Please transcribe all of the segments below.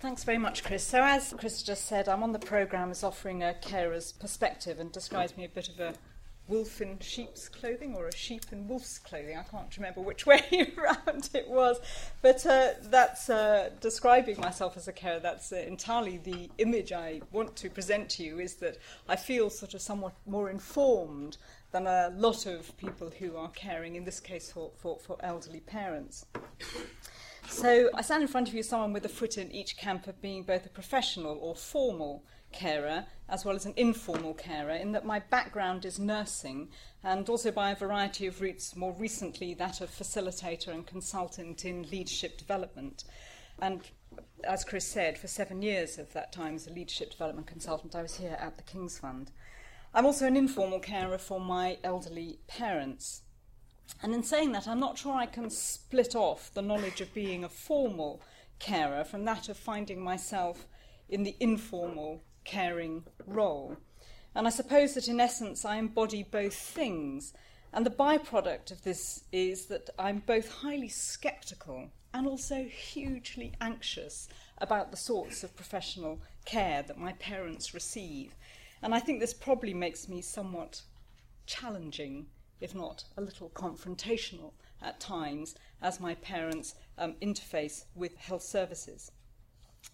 Thanks very much, Chris. So, as Chris just said, I'm on the programme as offering a carer's perspective and describes me a bit of a wolf in sheep's clothing or a sheep in wolf's clothing. I can't remember which way around it was. But uh, that's uh, describing myself as a carer. That's uh, entirely the image I want to present to you is that I feel sort of somewhat more informed than a lot of people who are caring, in this case for, for, for elderly parents. So I stand in front of you, someone with a foot in each camp of being both a professional or formal carer as well as an informal carer, in that my background is nursing and also by a variety of routes, more recently that of facilitator and consultant in leadership development. And as Chris said, for seven years of that time as a leadership development consultant, I was here at the King's Fund. I'm also an informal carer for my elderly parents. And in saying that, I'm not sure I can split off the knowledge of being a formal carer from that of finding myself in the informal caring role. And I suppose that in essence I embody both things. And the byproduct of this is that I'm both highly skeptical and also hugely anxious about the sorts of professional care that my parents receive. And I think this probably makes me somewhat challenging, if not a little confrontational at times, as my parents um, interface with health services.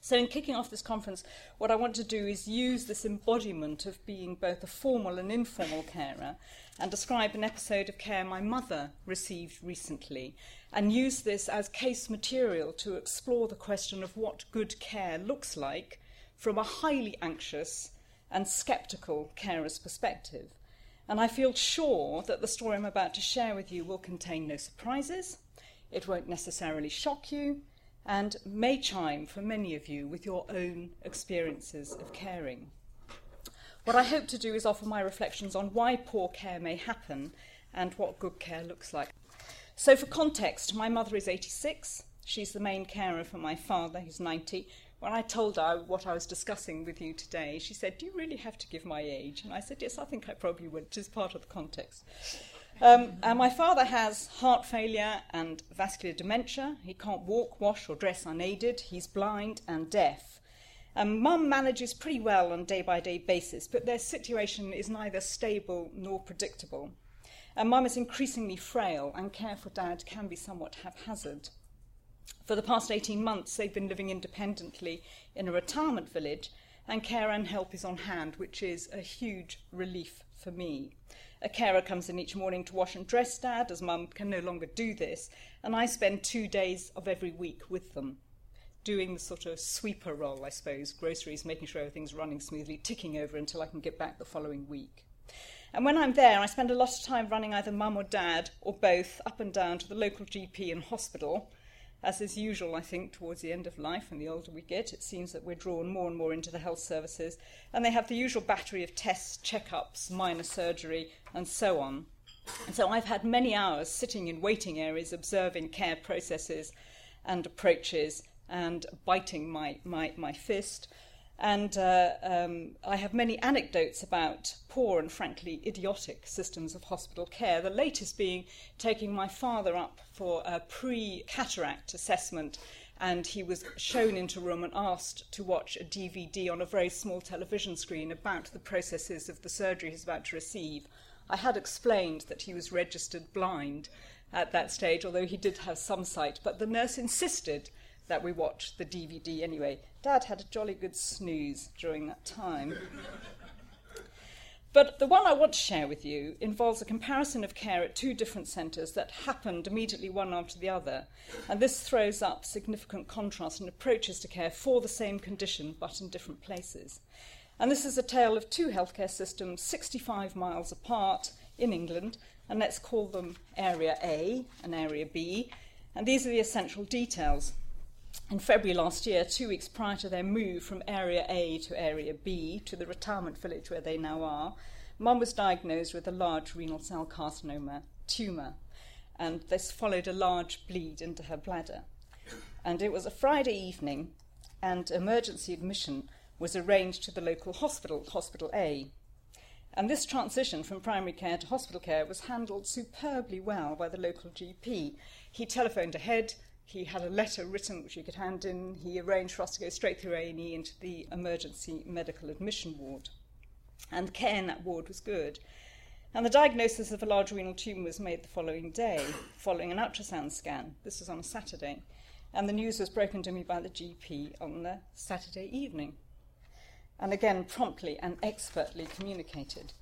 So, in kicking off this conference, what I want to do is use this embodiment of being both a formal and informal carer and describe an episode of care my mother received recently and use this as case material to explore the question of what good care looks like from a highly anxious and skeptical carer's perspective. And I feel sure that the story I'm about to share with you will contain no surprises, it won't necessarily shock you and may chime for many of you with your own experiences of caring. What I hope to do is offer my reflections on why poor care may happen and what good care looks like. So, for context, my mother is 86. She's the main carer for my father, who's 90. When I told her what I was discussing with you today, she said, Do you really have to give my age? And I said, Yes, I think I probably would, just part of the context. Um, and my father has heart failure and vascular dementia. He can't walk, wash, or dress unaided. He's blind and deaf. Um, Mum manages pretty well on a day by day basis, but their situation is neither stable nor predictable. And Mum is increasingly frail, and care for Dad can be somewhat haphazard. For the past 18 months, they've been living independently in a retirement village, and care and help is on hand, which is a huge relief for me. A carer comes in each morning to wash and dress Dad, as Mum can no longer do this, and I spend two days of every week with them, doing the sort of sweeper role, I suppose, groceries, making sure everything's running smoothly, ticking over until I can get back the following week. And when I'm there, I spend a lot of time running either mum or dad, or both, up and down to the local GP and hospital, as is usual, I think, towards the end of life and the older we get, it seems that we're drawn more and more into the health services. And they have the usual battery of tests, checkups, minor surgery, and so on. And so I've had many hours sitting in waiting areas observing care processes and approaches and biting my, my, my fist. And uh, um, I have many anecdotes about poor and frankly idiotic systems of hospital care. The latest being taking my father up for a pre cataract assessment, and he was shown into a room and asked to watch a DVD on a very small television screen about the processes of the surgery he's about to receive. I had explained that he was registered blind at that stage, although he did have some sight, but the nurse insisted that we watch the DVD anyway. Dad had a jolly good snooze during that time. But the one I want to share with you involves a comparison of care at two different centres that happened immediately one after the other. And this throws up significant contrast in approaches to care for the same condition but in different places. And this is a tale of two healthcare systems 65 miles apart in England, and let's call them Area A and Area B. And these are the essential details in February last year, two weeks prior to their move from Area A to Area B to the retirement village where they now are, Mum was diagnosed with a large renal cell carcinoma tumour, and this followed a large bleed into her bladder. And it was a Friday evening, and emergency admission was arranged to the local hospital, Hospital A. And this transition from primary care to hospital care was handled superbly well by the local GP. He telephoned ahead, he had a letter written which he could hand in. He arranged for us to go straight through A&E into the emergency medical admission ward. And the care in that ward was good. And the diagnosis of a large renal tumour was made the following day, following an ultrasound scan. This was on a Saturday. And the news was broken to me by the GP on the Saturday evening. And again, promptly and expertly communicated.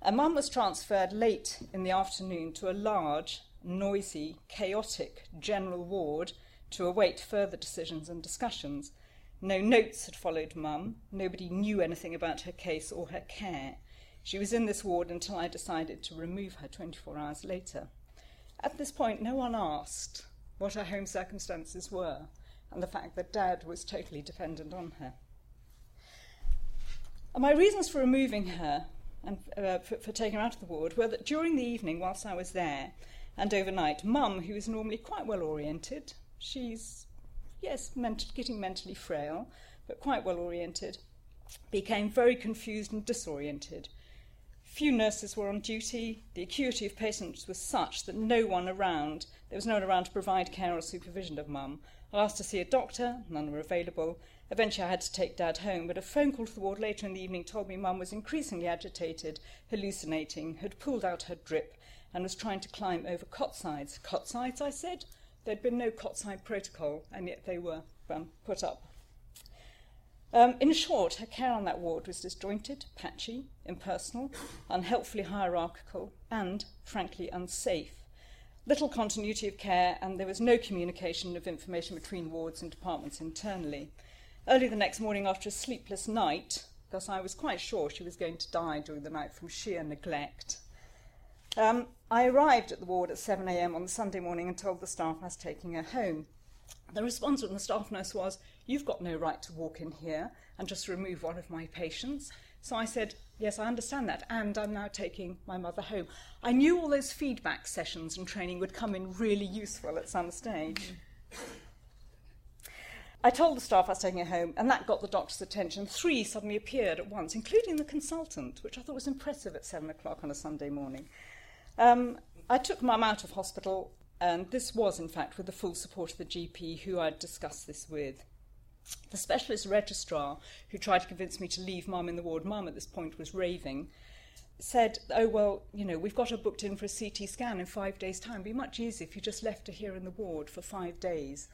A mum was transferred late in the afternoon to a large noisy, chaotic general ward to await further decisions and discussions. No notes had followed Mum. Nobody knew anything about her case or her care. She was in this ward until I decided to remove her 24 hours later. At this point, no one asked what her home circumstances were and the fact that Dad was totally dependent on her. And my reasons for removing her and uh, for, for taking her out of the ward were that during the evening, whilst I was there, and overnight, Mum, who is normally quite well oriented, she's, yes, ment- getting mentally frail, but quite well oriented, became very confused and disoriented. Few nurses were on duty. The acuity of patients was such that no one around, there was no one around to provide care or supervision of Mum. I asked to see a doctor, none were available. Eventually, I had to take Dad home, but a phone call to the ward later in the evening told me Mum was increasingly agitated, hallucinating, had pulled out her drip, and was trying to climb over cot sides. Cot sides, I said? There'd been no cot side protocol, and yet they were um, put up. Um, in short, her care on that ward was disjointed, patchy, impersonal, unhelpfully hierarchical, and, frankly, unsafe. Little continuity of care, and there was no communication of information between wards and departments internally. Early the next morning, after a sleepless night, thus I was quite sure she was going to die during the night from sheer neglect, um, I arrived at the ward at 7am on the Sunday morning and told the staff I was taking her home. The response from the staff nurse was, You've got no right to walk in here and just remove one of my patients. So I said, Yes, I understand that, and I'm now taking my mother home. I knew all those feedback sessions and training would come in really useful at some stage. I told the staff I was taking her home, and that got the doctor's attention. Three suddenly appeared at once, including the consultant, which I thought was impressive at seven o'clock on a Sunday morning. Um, I took mum out of hospital, and this was, in fact, with the full support of the GP who I'd discussed this with. The specialist registrar, who tried to convince me to leave mum in the ward, mum at this point was raving, said, Oh, well, you know, we've got her booked in for a CT scan in five days' time. It'd be much easier if you just left her here in the ward for five days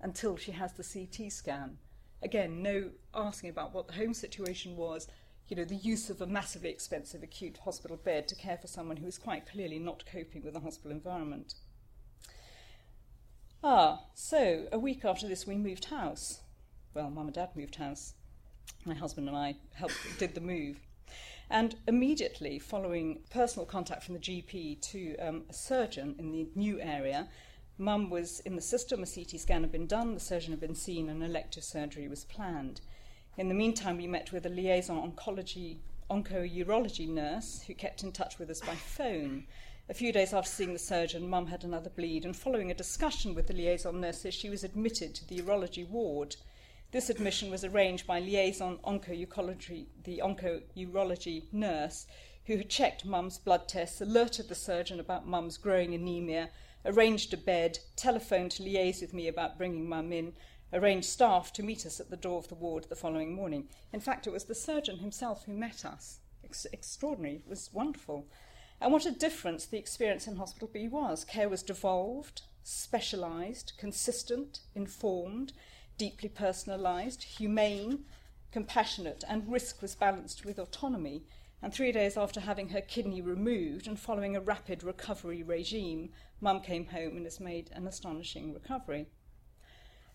until she has the CT scan. Again, no asking about what the home situation was, you know, the use of a massively expensive acute hospital bed to care for someone who is quite clearly not coping with the hospital environment. Ah, so a week after this, we moved house. Well, mum and dad moved house. My husband and I helped did the move. And immediately following personal contact from the GP to um, a surgeon in the new area, mum was in the system, a CT scan had been done, the surgeon had been seen, and elective surgery was planned. In the meantime, we met with a liaison oncology, onco-urology nurse who kept in touch with us by phone. A few days after seeing the surgeon, Mum had another bleed, and following a discussion with the liaison nurses, she was admitted to the urology ward. This admission was arranged by liaison onco-urology, the onco-urology nurse, who had checked Mum's blood tests, alerted the surgeon about Mum's growing anemia, arranged a bed, telephoned to liaise with me about bringing Mum in, arranged staff to meet us at the door of the ward the following morning. In fact, it was the surgeon himself who met us. Ex- extraordinary. It was wonderful. And what a difference the experience in Hospital B was. Care was devolved, specialised, consistent, informed, deeply personalised, humane, compassionate, and risk was balanced with autonomy. And three days after having her kidney removed and following a rapid recovery regime, Mum came home and has made an astonishing recovery.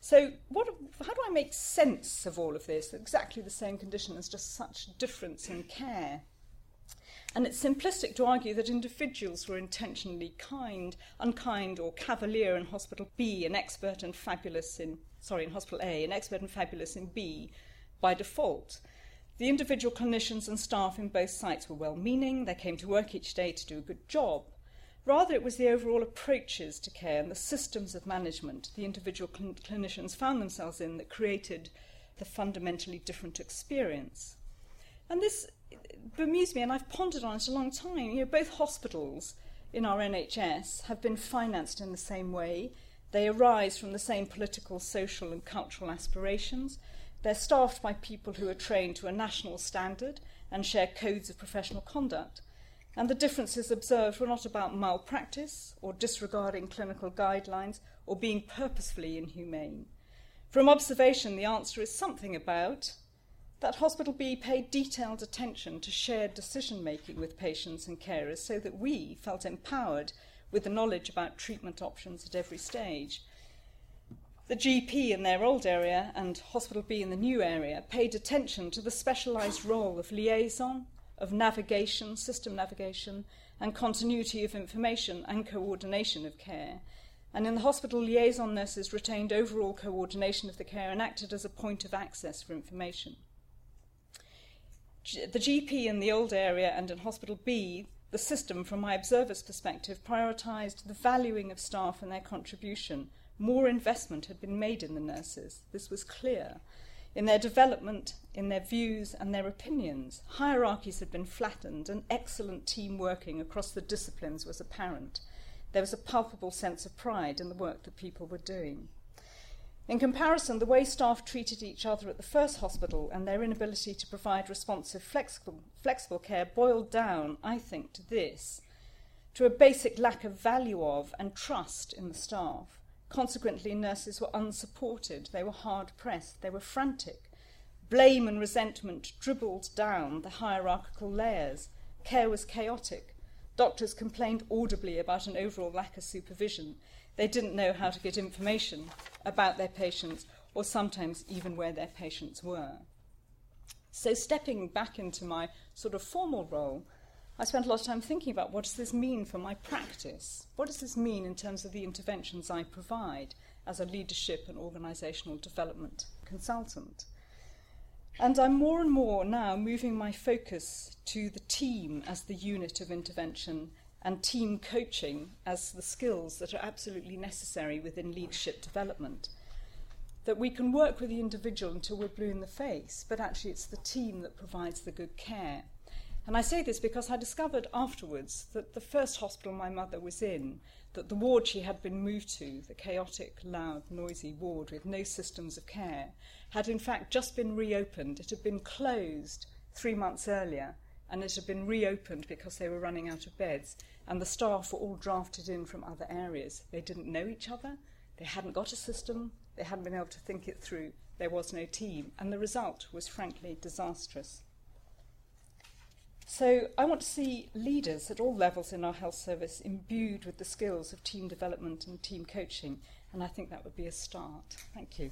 So, what, how do I make sense of all of this? Exactly the same condition as just such difference in care. And it's simplistic to argue that individuals were intentionally kind, unkind, or cavalier in Hospital B, and expert and fabulous in, sorry, in Hospital A, and expert and fabulous in B by default. The individual clinicians and staff in both sites were well meaning, they came to work each day to do a good job. Rather, it was the overall approaches to care and the systems of management the individual cl- clinicians found themselves in that created the fundamentally different experience. And this bemused me, and I've pondered on it a long time. You know, both hospitals in our NHS have been financed in the same way. They arise from the same political, social, and cultural aspirations. They're staffed by people who are trained to a national standard and share codes of professional conduct. And the differences observed were not about malpractice or disregarding clinical guidelines or being purposefully inhumane. From observation, the answer is something about that Hospital B paid detailed attention to shared decision making with patients and carers so that we felt empowered with the knowledge about treatment options at every stage. The GP in their old area and Hospital B in the new area paid attention to the specialised role of liaison, of navigation, system navigation, and continuity of information and coordination of care. And in the hospital, liaison nurses retained overall coordination of the care and acted as a point of access for information. G- the GP in the old area and in Hospital B, the system, from my observer's perspective, prioritised the valuing of staff and their contribution. More investment had been made in the nurses. This was clear. In their development, in their views and their opinions, hierarchies had been flattened, and excellent team working across the disciplines was apparent. There was a palpable sense of pride in the work that people were doing. In comparison, the way staff treated each other at the first hospital and their inability to provide responsive, flexible, flexible care boiled down, I think, to this to a basic lack of value of and trust in the staff. Consequently, nurses were unsupported, they were hard pressed, they were frantic. Blame and resentment dribbled down the hierarchical layers. Care was chaotic. Doctors complained audibly about an overall lack of supervision. They didn't know how to get information about their patients or sometimes even where their patients were. So, stepping back into my sort of formal role, I spent a lot of time thinking about what does this mean for my practice? What does this mean in terms of the interventions I provide as a leadership and organisational development consultant? And I'm more and more now moving my focus to the team as the unit of intervention and team coaching as the skills that are absolutely necessary within leadership development. That we can work with the individual until we're blue in the face, but actually it's the team that provides the good care. And I say this because I discovered afterwards that the first hospital my mother was in, that the ward she had been moved to, the chaotic, loud, noisy ward with no systems of care, had in fact just been reopened. It had been closed three months earlier and it had been reopened because they were running out of beds and the staff were all drafted in from other areas. They didn't know each other, they hadn't got a system, they hadn't been able to think it through, there was no team, and the result was frankly disastrous. So I want to see leaders at all levels in our health service imbued with the skills of team development and team coaching, and I think that would be a start. Thank you.